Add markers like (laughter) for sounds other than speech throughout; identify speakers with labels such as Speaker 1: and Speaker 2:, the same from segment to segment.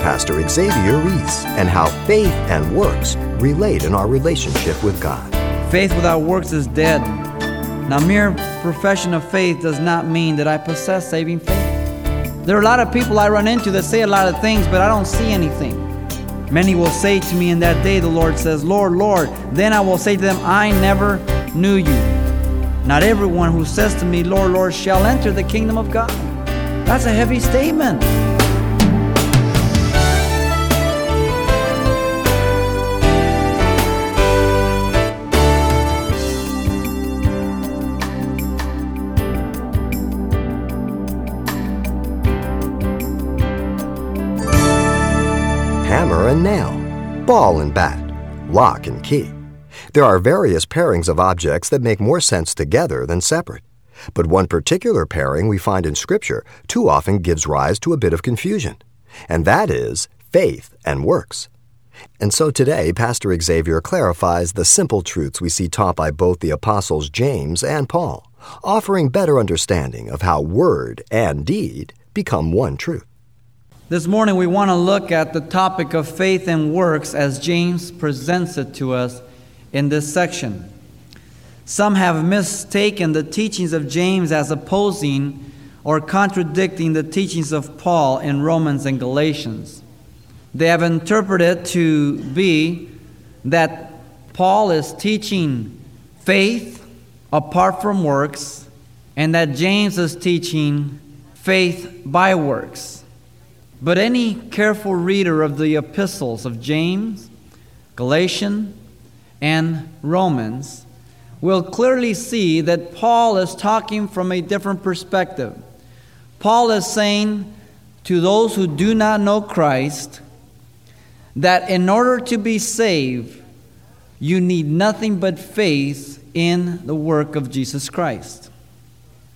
Speaker 1: Pastor Xavier Ries and how faith and works relate in our relationship with God.
Speaker 2: Faith without works is dead. Now, mere profession of faith does not mean that I possess saving faith. There are a lot of people I run into that say a lot of things, but I don't see anything. Many will say to me in that day, the Lord says, Lord, Lord. Then I will say to them, I never knew you. Not everyone who says to me, Lord, Lord, shall enter the kingdom of God. That's a heavy statement.
Speaker 1: And nail, ball and bat, lock and key. There are various pairings of objects that make more sense together than separate. But one particular pairing we find in Scripture too often gives rise to a bit of confusion, and that is faith and works. And so today, Pastor Xavier clarifies the simple truths we see taught by both the apostles James and Paul, offering better understanding of how word and deed become one truth.
Speaker 2: This morning, we want to look at the topic of faith and works as James presents it to us in this section. Some have mistaken the teachings of James as opposing or contradicting the teachings of Paul in Romans and Galatians. They have interpreted to be that Paul is teaching faith apart from works, and that James is teaching faith by works. But any careful reader of the epistles of James, Galatians, and Romans will clearly see that Paul is talking from a different perspective. Paul is saying to those who do not know Christ that in order to be saved, you need nothing but faith in the work of Jesus Christ.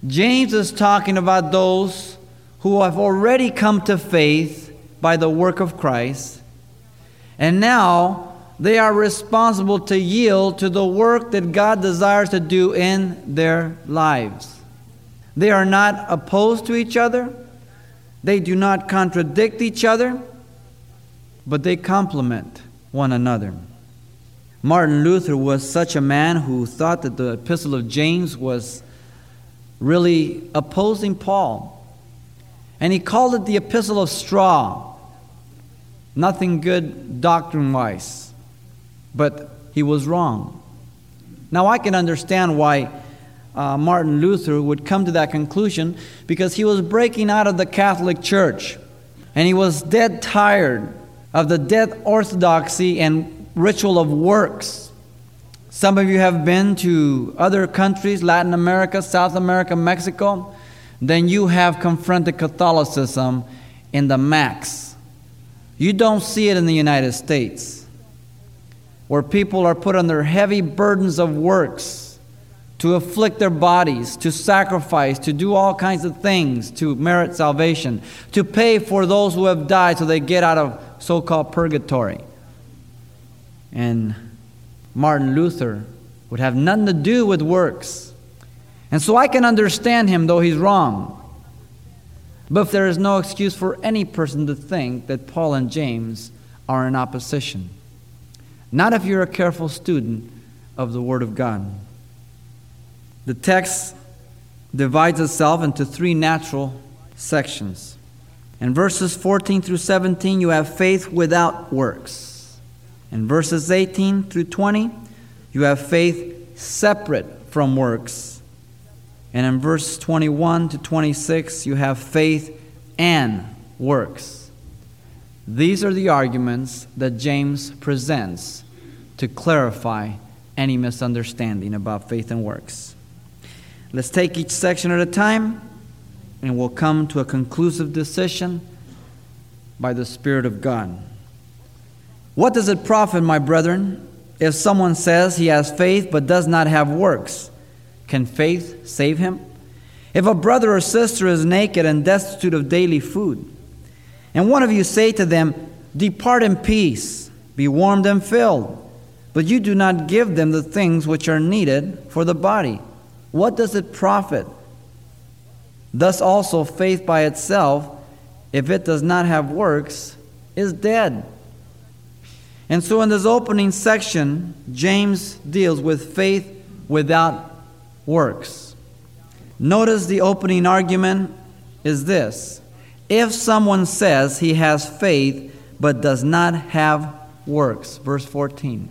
Speaker 2: James is talking about those who have already come to faith by the work of Christ, and now they are responsible to yield to the work that God desires to do in their lives. They are not opposed to each other, they do not contradict each other, but they complement one another. Martin Luther was such a man who thought that the epistle of James was really opposing Paul and he called it the Epistle of Straw. Nothing good doctrine wise, but he was wrong. Now, I can understand why uh, Martin Luther would come to that conclusion because he was breaking out of the Catholic Church and he was dead tired of the dead orthodoxy and ritual of works. Some of you have been to other countries, Latin America, South America, Mexico then you have confronted Catholicism in the max. You don't see it in the United States, where people are put under heavy burdens of works to afflict their bodies, to sacrifice, to do all kinds of things to merit salvation, to pay for those who have died so they get out of so called purgatory. And Martin Luther would have nothing to do with works. And so I can understand him, though he's wrong. But there is no excuse for any person to think that Paul and James are in opposition. Not if you're a careful student of the Word of God. The text divides itself into three natural sections. In verses 14 through 17, you have faith without works. In verses 18 through 20, you have faith separate from works. And in verse 21 to 26, you have faith and works. These are the arguments that James presents to clarify any misunderstanding about faith and works. Let's take each section at a time, and we'll come to a conclusive decision by the Spirit of God. What does it profit, my brethren, if someone says he has faith but does not have works? Can faith save him? If a brother or sister is naked and destitute of daily food, and one of you say to them, Depart in peace, be warmed and filled, but you do not give them the things which are needed for the body, what does it profit? Thus also, faith by itself, if it does not have works, is dead. And so, in this opening section, James deals with faith without works. Notice the opening argument is this If someone says he has faith but does not have works, verse 14.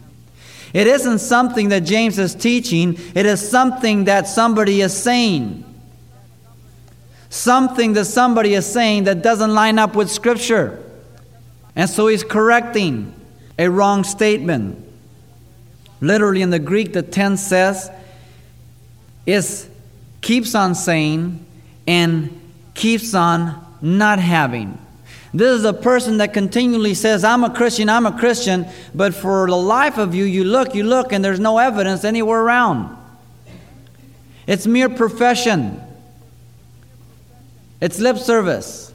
Speaker 2: It isn't something that James is teaching, it is something that somebody is saying. Something that somebody is saying that doesn't line up with Scripture. And so he's correcting a wrong statement. Literally in the Greek, the tense says, is keeps on saying and keeps on not having. This is a person that continually says, I'm a Christian, I'm a Christian, but for the life of you, you look, you look, and there's no evidence anywhere around. It's mere profession, it's lip service.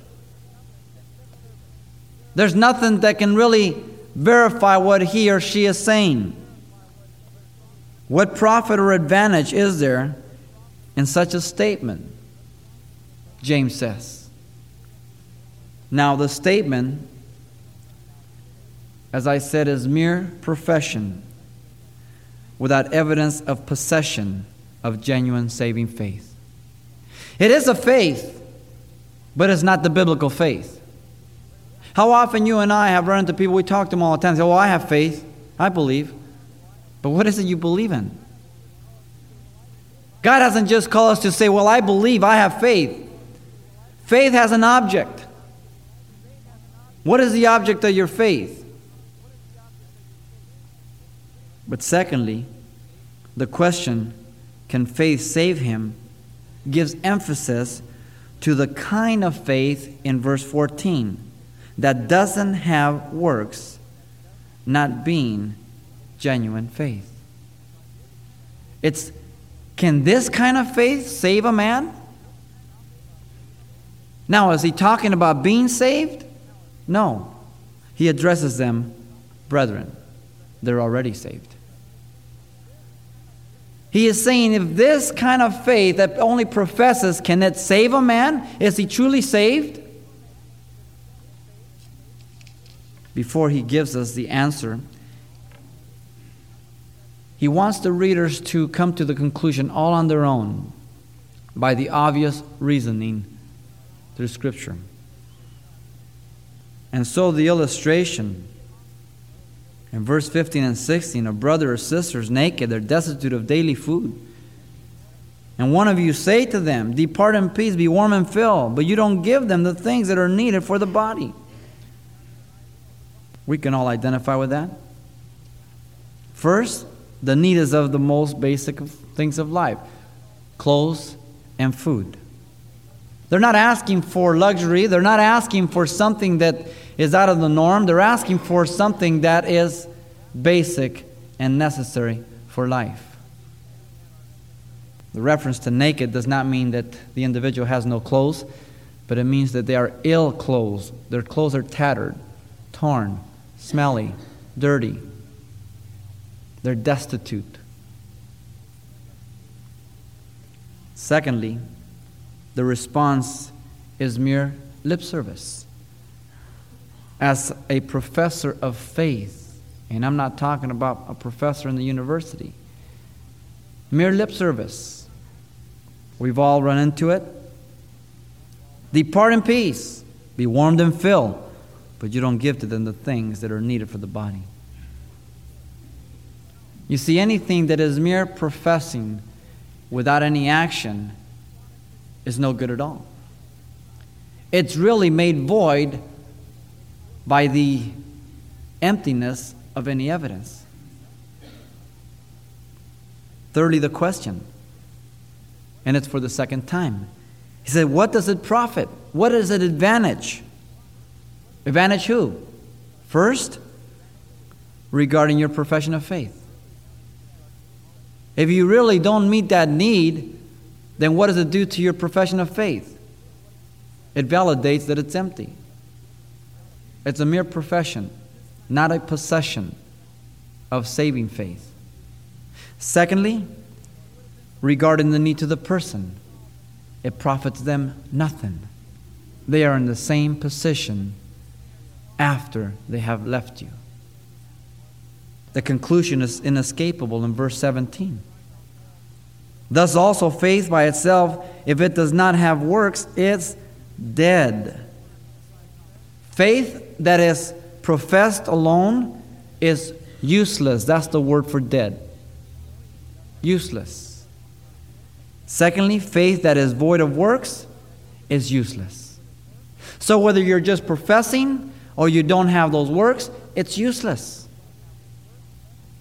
Speaker 2: There's nothing that can really verify what he or she is saying. What profit or advantage is there in such a statement? James says. Now, the statement, as I said, is mere profession without evidence of possession of genuine saving faith. It is a faith, but it's not the biblical faith. How often you and I have run into people, we talk to them all the time, say, Well, I have faith, I believe. But what is it you believe in? God hasn't just called us to say, Well, I believe, I have faith. Faith has an object. What is the object of your faith? But secondly, the question, Can faith save him? gives emphasis to the kind of faith in verse 14 that doesn't have works, not being genuine faith. It's can this kind of faith save a man? Now, is he talking about being saved? No. He addresses them, brethren. They're already saved. He is saying if this kind of faith that only professes, can it save a man? Is he truly saved? Before he gives us the answer, he wants the readers to come to the conclusion all on their own by the obvious reasoning through Scripture. And so the illustration in verse 15 and 16 a brother or sister is naked, they're destitute of daily food. And one of you say to them, Depart in peace, be warm and fill, but you don't give them the things that are needed for the body. We can all identify with that. First, the need is of the most basic things of life clothes and food. They're not asking for luxury, they're not asking for something that is out of the norm, they're asking for something that is basic and necessary for life. The reference to naked does not mean that the individual has no clothes, but it means that they are ill clothes. Their clothes are tattered, torn, smelly, dirty. They're destitute. Secondly, the response is mere lip service. As a professor of faith, and I'm not talking about a professor in the university, mere lip service. We've all run into it. Depart in peace, be warmed and filled, but you don't give to them the things that are needed for the body. You see, anything that is mere professing without any action is no good at all. It's really made void by the emptiness of any evidence. Thirdly, the question, and it's for the second time. He said, What does it profit? What is it advantage? Advantage who? First, regarding your profession of faith. If you really don't meet that need, then what does it do to your profession of faith? It validates that it's empty. It's a mere profession, not a possession of saving faith. Secondly, regarding the need to the person, it profits them nothing. They are in the same position after they have left you. The conclusion is inescapable in verse 17. Thus, also, faith by itself, if it does not have works, it's dead. Faith that is professed alone is useless. That's the word for dead. Useless. Secondly, faith that is void of works is useless. So, whether you're just professing or you don't have those works, it's useless.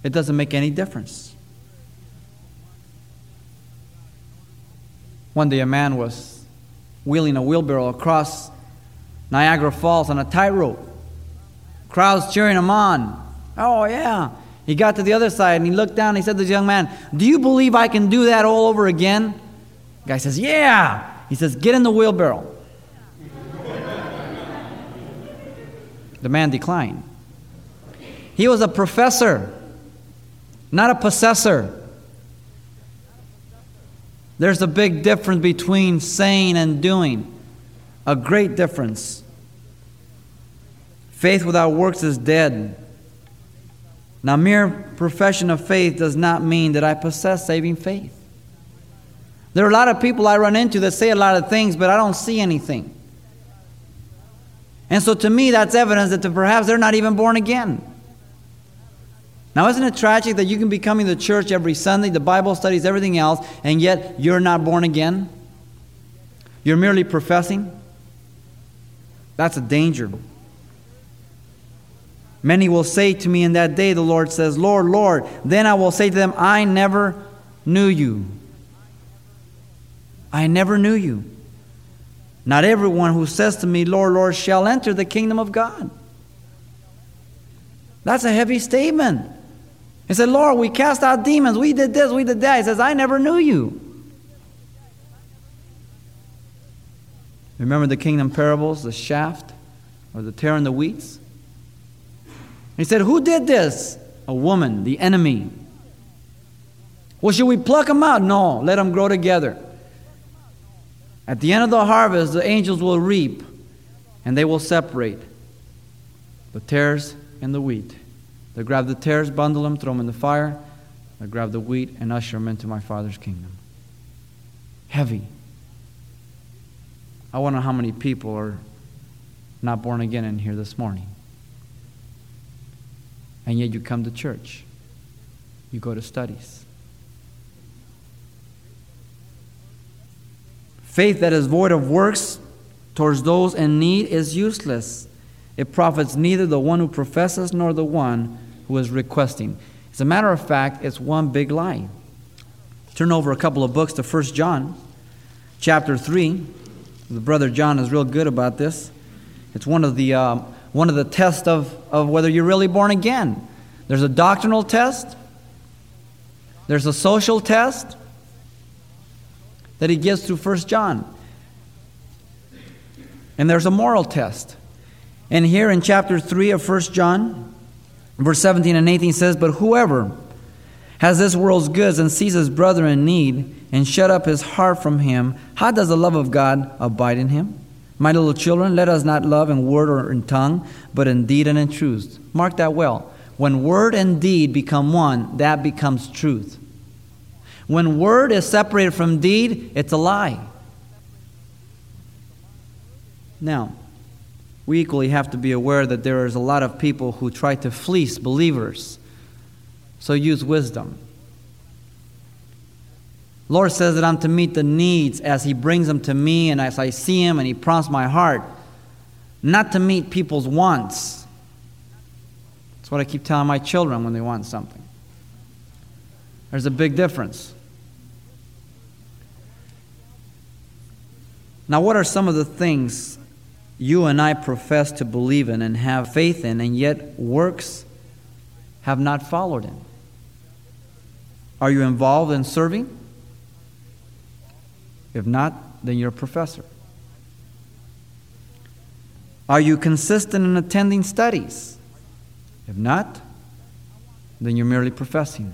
Speaker 2: It doesn't make any difference. One day, a man was wheeling a wheelbarrow across Niagara Falls on a tightrope. Crowds cheering him on. Oh, yeah. He got to the other side and he looked down and he said to the young man, Do you believe I can do that all over again? The guy says, Yeah. He says, Get in the wheelbarrow. the man declined. He was a professor, not a possessor. There's a big difference between saying and doing, a great difference. Faith without works is dead. Now, mere profession of faith does not mean that I possess saving faith. There are a lot of people I run into that say a lot of things, but I don't see anything. And so, to me, that's evidence that perhaps they're not even born again. Now, isn't it tragic that you can be coming to church every Sunday, the Bible studies, everything else, and yet you're not born again? You're merely professing? That's a danger. Many will say to me in that day, the Lord says, Lord, Lord. Then I will say to them, I never knew you. I never knew you. Not everyone who says to me, Lord, Lord, shall enter the kingdom of God. That's a heavy statement. He said, Lord, we cast out demons. We did this, we did that. He says, I never knew you. Remember the kingdom parables, the shaft or the tare and the wheats? He said, Who did this? A woman, the enemy. Well, should we pluck them out? No, let them grow together. At the end of the harvest, the angels will reap and they will separate the tares and the wheat. They grab the tares, bundle them, throw them in the fire. They grab the wheat and usher them into my Father's kingdom. Heavy. I wonder how many people are not born again in here this morning. And yet you come to church, you go to studies. Faith that is void of works towards those in need is useless. It profits neither the one who professes nor the one who is requesting. As a matter of fact, it's one big lie. Turn over a couple of books to 1 John, chapter 3. The brother John is real good about this. It's one of the, uh, one of the tests of, of whether you're really born again. There's a doctrinal test, there's a social test that he gives through 1 John, and there's a moral test. And here in chapter 3 of 1 John, Verse 17 and 18 says, But whoever has this world's goods and sees his brother in need and shut up his heart from him, how does the love of God abide in him? My little children, let us not love in word or in tongue, but in deed and in truth. Mark that well. When word and deed become one, that becomes truth. When word is separated from deed, it's a lie. Now, we equally have to be aware that there is a lot of people who try to fleece believers. So use wisdom. Lord says that I'm to meet the needs as He brings them to me and as I see Him and He prompts my heart, not to meet people's wants. That's what I keep telling my children when they want something. There's a big difference. Now, what are some of the things you and I profess to believe in and have faith in, and yet works have not followed in? Are you involved in serving? If not, then you're a professor. Are you consistent in attending studies? If not, then you're merely professing.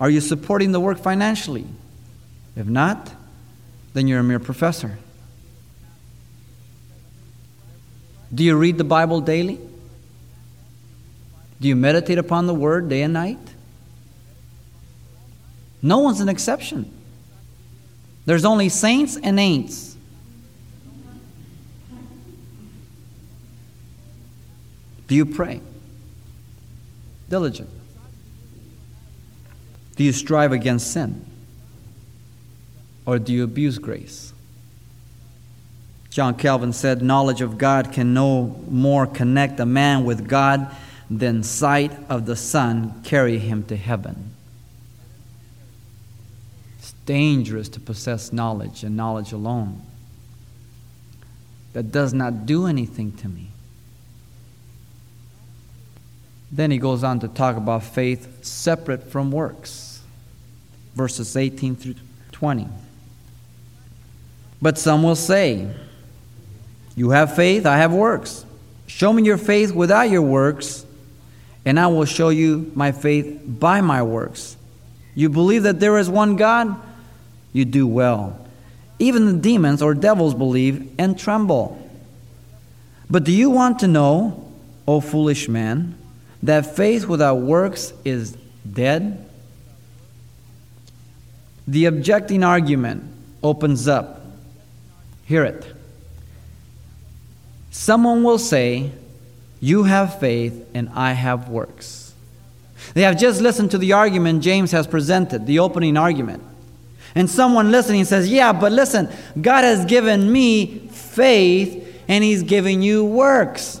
Speaker 2: Are you supporting the work financially? If not, then you're a mere professor. Do you read the Bible daily? Do you meditate upon the Word day and night? No one's an exception. There's only saints and ain'ts. Do you pray? Diligent. Do you strive against sin? Or do you abuse grace? John Calvin said, Knowledge of God can no more connect a man with God than sight of the sun carry him to heaven. It's dangerous to possess knowledge and knowledge alone. That does not do anything to me. Then he goes on to talk about faith separate from works. Verses 18 through 20. But some will say, You have faith, I have works. Show me your faith without your works, and I will show you my faith by my works. You believe that there is one God? You do well. Even the demons or devils believe and tremble. But do you want to know, O foolish man, that faith without works is dead? The objecting argument opens up Hear it. Someone will say, You have faith and I have works. They have just listened to the argument James has presented, the opening argument. And someone listening says, Yeah, but listen, God has given me faith and He's giving you works.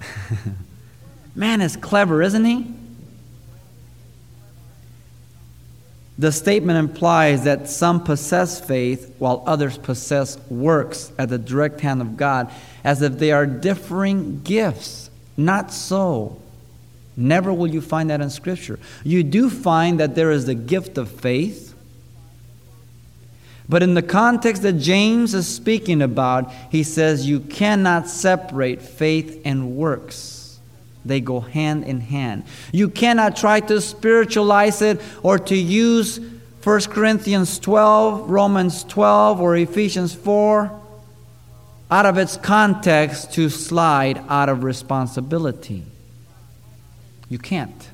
Speaker 2: (laughs) Man is clever, isn't he? The statement implies that some possess faith while others possess works at the direct hand of God, as if they are differing gifts. Not so. Never will you find that in Scripture. You do find that there is the gift of faith, but in the context that James is speaking about, he says you cannot separate faith and works. They go hand in hand. You cannot try to spiritualize it or to use 1 Corinthians 12, Romans 12, or Ephesians 4 out of its context to slide out of responsibility. You can't.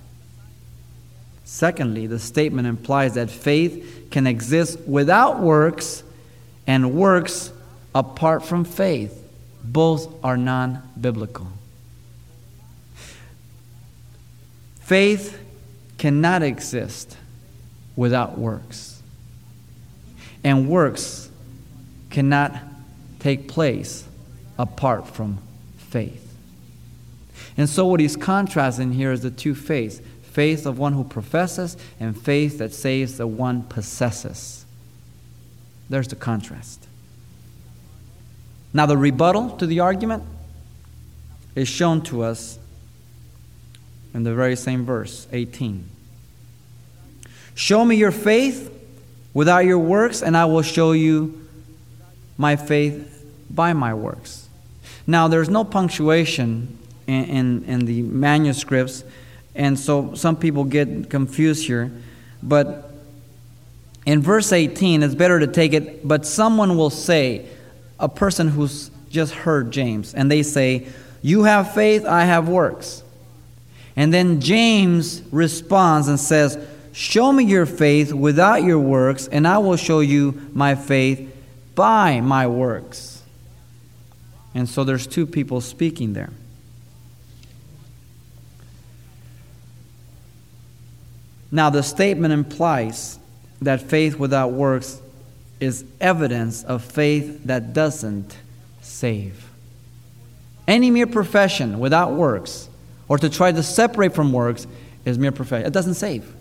Speaker 2: Secondly, the statement implies that faith can exist without works and works apart from faith. Both are non biblical. Faith cannot exist without works. And works cannot take place apart from faith. And so, what he's contrasting here is the two faiths faith of one who professes and faith that saves the one possesses. There's the contrast. Now, the rebuttal to the argument is shown to us in the very same verse, 18. Show me your faith without your works, and I will show you my faith by my works. Now, there's no punctuation in, in, in, the manuscripts, and so some people get confused here. But in verse 18, it's better to take it, but someone will say, a person who's just heard James, and they say, You have faith, I have works. And then James responds and says, Show me your faith without your works, and I will show you my faith by my works. And so there's two people speaking there. Now, the statement implies that faith without works is evidence of faith that doesn't save. Any mere profession without works or to try to separate from works is mere profession. It doesn't save.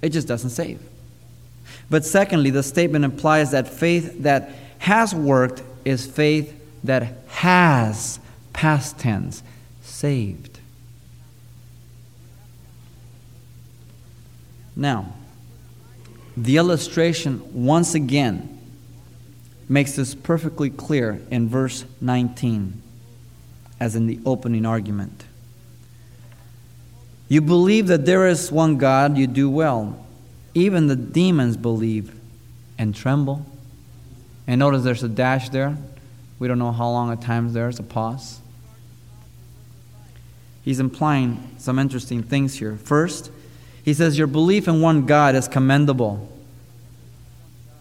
Speaker 2: It just doesn't save. But secondly, the statement implies that faith that has worked is faith that has, past tense, saved. Now, the illustration once again makes this perfectly clear in verse 19, as in the opening argument. You believe that there is one God, you do well. Even the demons believe and tremble. And notice there's a dash there. We don't know how long a time there's a pause. He's implying some interesting things here. First, he says, Your belief in one God is commendable.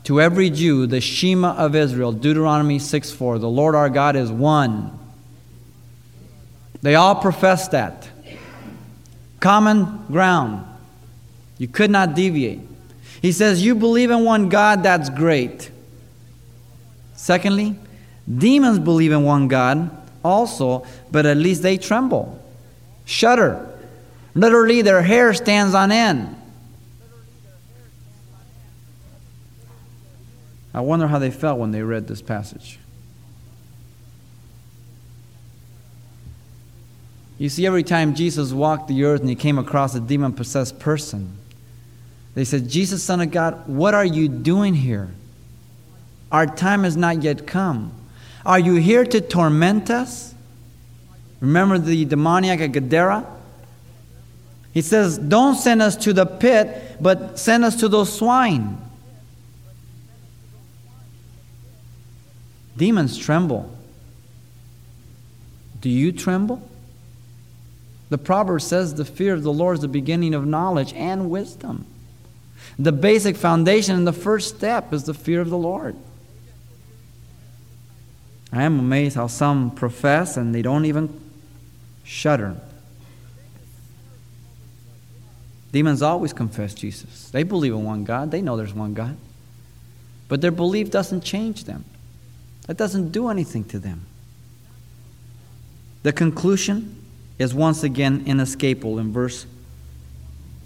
Speaker 2: To every Jew, the Shema of Israel, Deuteronomy 6 4, the Lord our God is one. They all profess that. Common ground. You could not deviate. He says, You believe in one God, that's great. Secondly, demons believe in one God also, but at least they tremble, shudder. Literally, their hair stands on end. I wonder how they felt when they read this passage. You see, every time Jesus walked the earth and he came across a demon possessed person, they said, Jesus, Son of God, what are you doing here? Our time has not yet come. Are you here to torment us? Remember the demoniac at Gadara? He says, Don't send us to the pit, but send us to those swine. Demons tremble. Do you tremble? The proverb says the fear of the Lord is the beginning of knowledge and wisdom. The basic foundation and the first step is the fear of the Lord. I am amazed how some profess and they don't even shudder. Demons always confess Jesus. They believe in one God, they know there's one God. But their belief doesn't change them, it doesn't do anything to them. The conclusion is once again inescapable in verse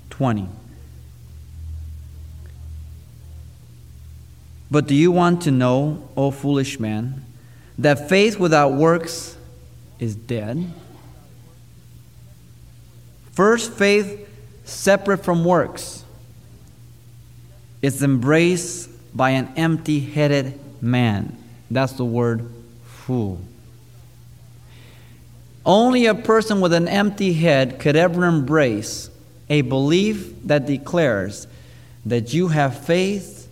Speaker 2: 20. But do you want to know, O foolish man, that faith without works is dead? First, faith separate from works is embraced by an empty headed man. That's the word fool. Only a person with an empty head could ever embrace a belief that declares that you have faith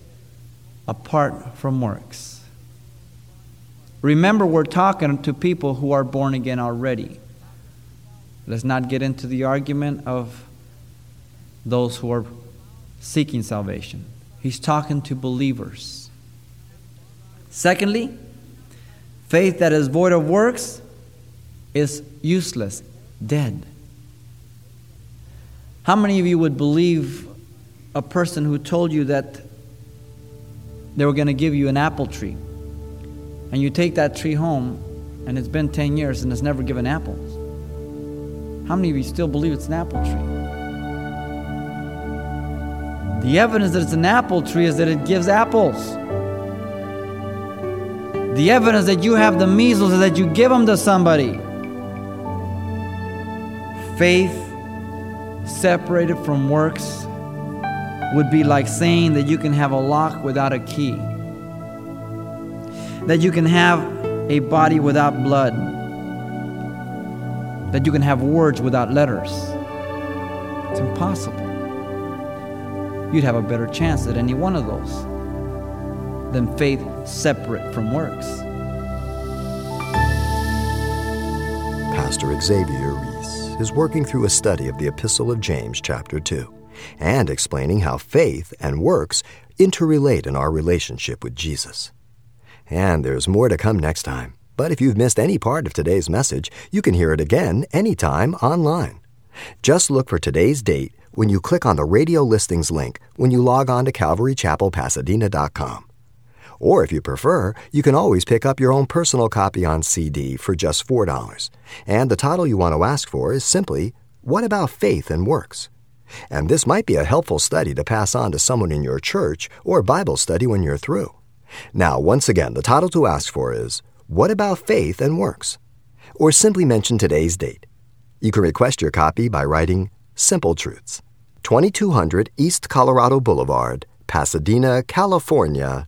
Speaker 2: apart from works. Remember, we're talking to people who are born again already. Let's not get into the argument of those who are seeking salvation. He's talking to believers. Secondly, faith that is void of works is useless, dead. How many of you would believe a person who told you that they were going to give you an apple tree. And you take that tree home, and it's been 10 years and it's never given apples. How many of you still believe it's an apple tree? The evidence that it's an apple tree is that it gives apples. The evidence that you have the measles is that you give them to somebody. Faith separated from works would be like saying that you can have a lock without a key, that you can have a body without blood, that you can have words without letters. It's impossible. You'd have a better chance at any one of those than faith separate from works.
Speaker 1: Pastor Xavier Ries is working through a study of the Epistle of James, chapter 2 and explaining how faith and works interrelate in our relationship with Jesus. And there's more to come next time. But if you've missed any part of today's message, you can hear it again anytime online. Just look for today's date when you click on the radio listings link when you log on to CalvaryChapelPasadena.com. Or if you prefer, you can always pick up your own personal copy on CD for just $4. And the title you want to ask for is simply, What About Faith and Works? And this might be a helpful study to pass on to someone in your church or Bible study when you're through. Now, once again, the title to ask for is What About Faith and Works? Or simply mention today's date. You can request your copy by writing Simple Truths, 2200 East Colorado Boulevard, Pasadena, California,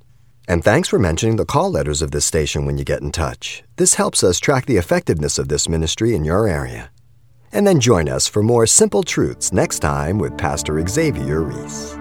Speaker 1: And thanks for mentioning the call letters of this station when you get in touch. This helps us track the effectiveness of this ministry in your area. And then join us for more Simple Truths next time with Pastor Xavier Ries.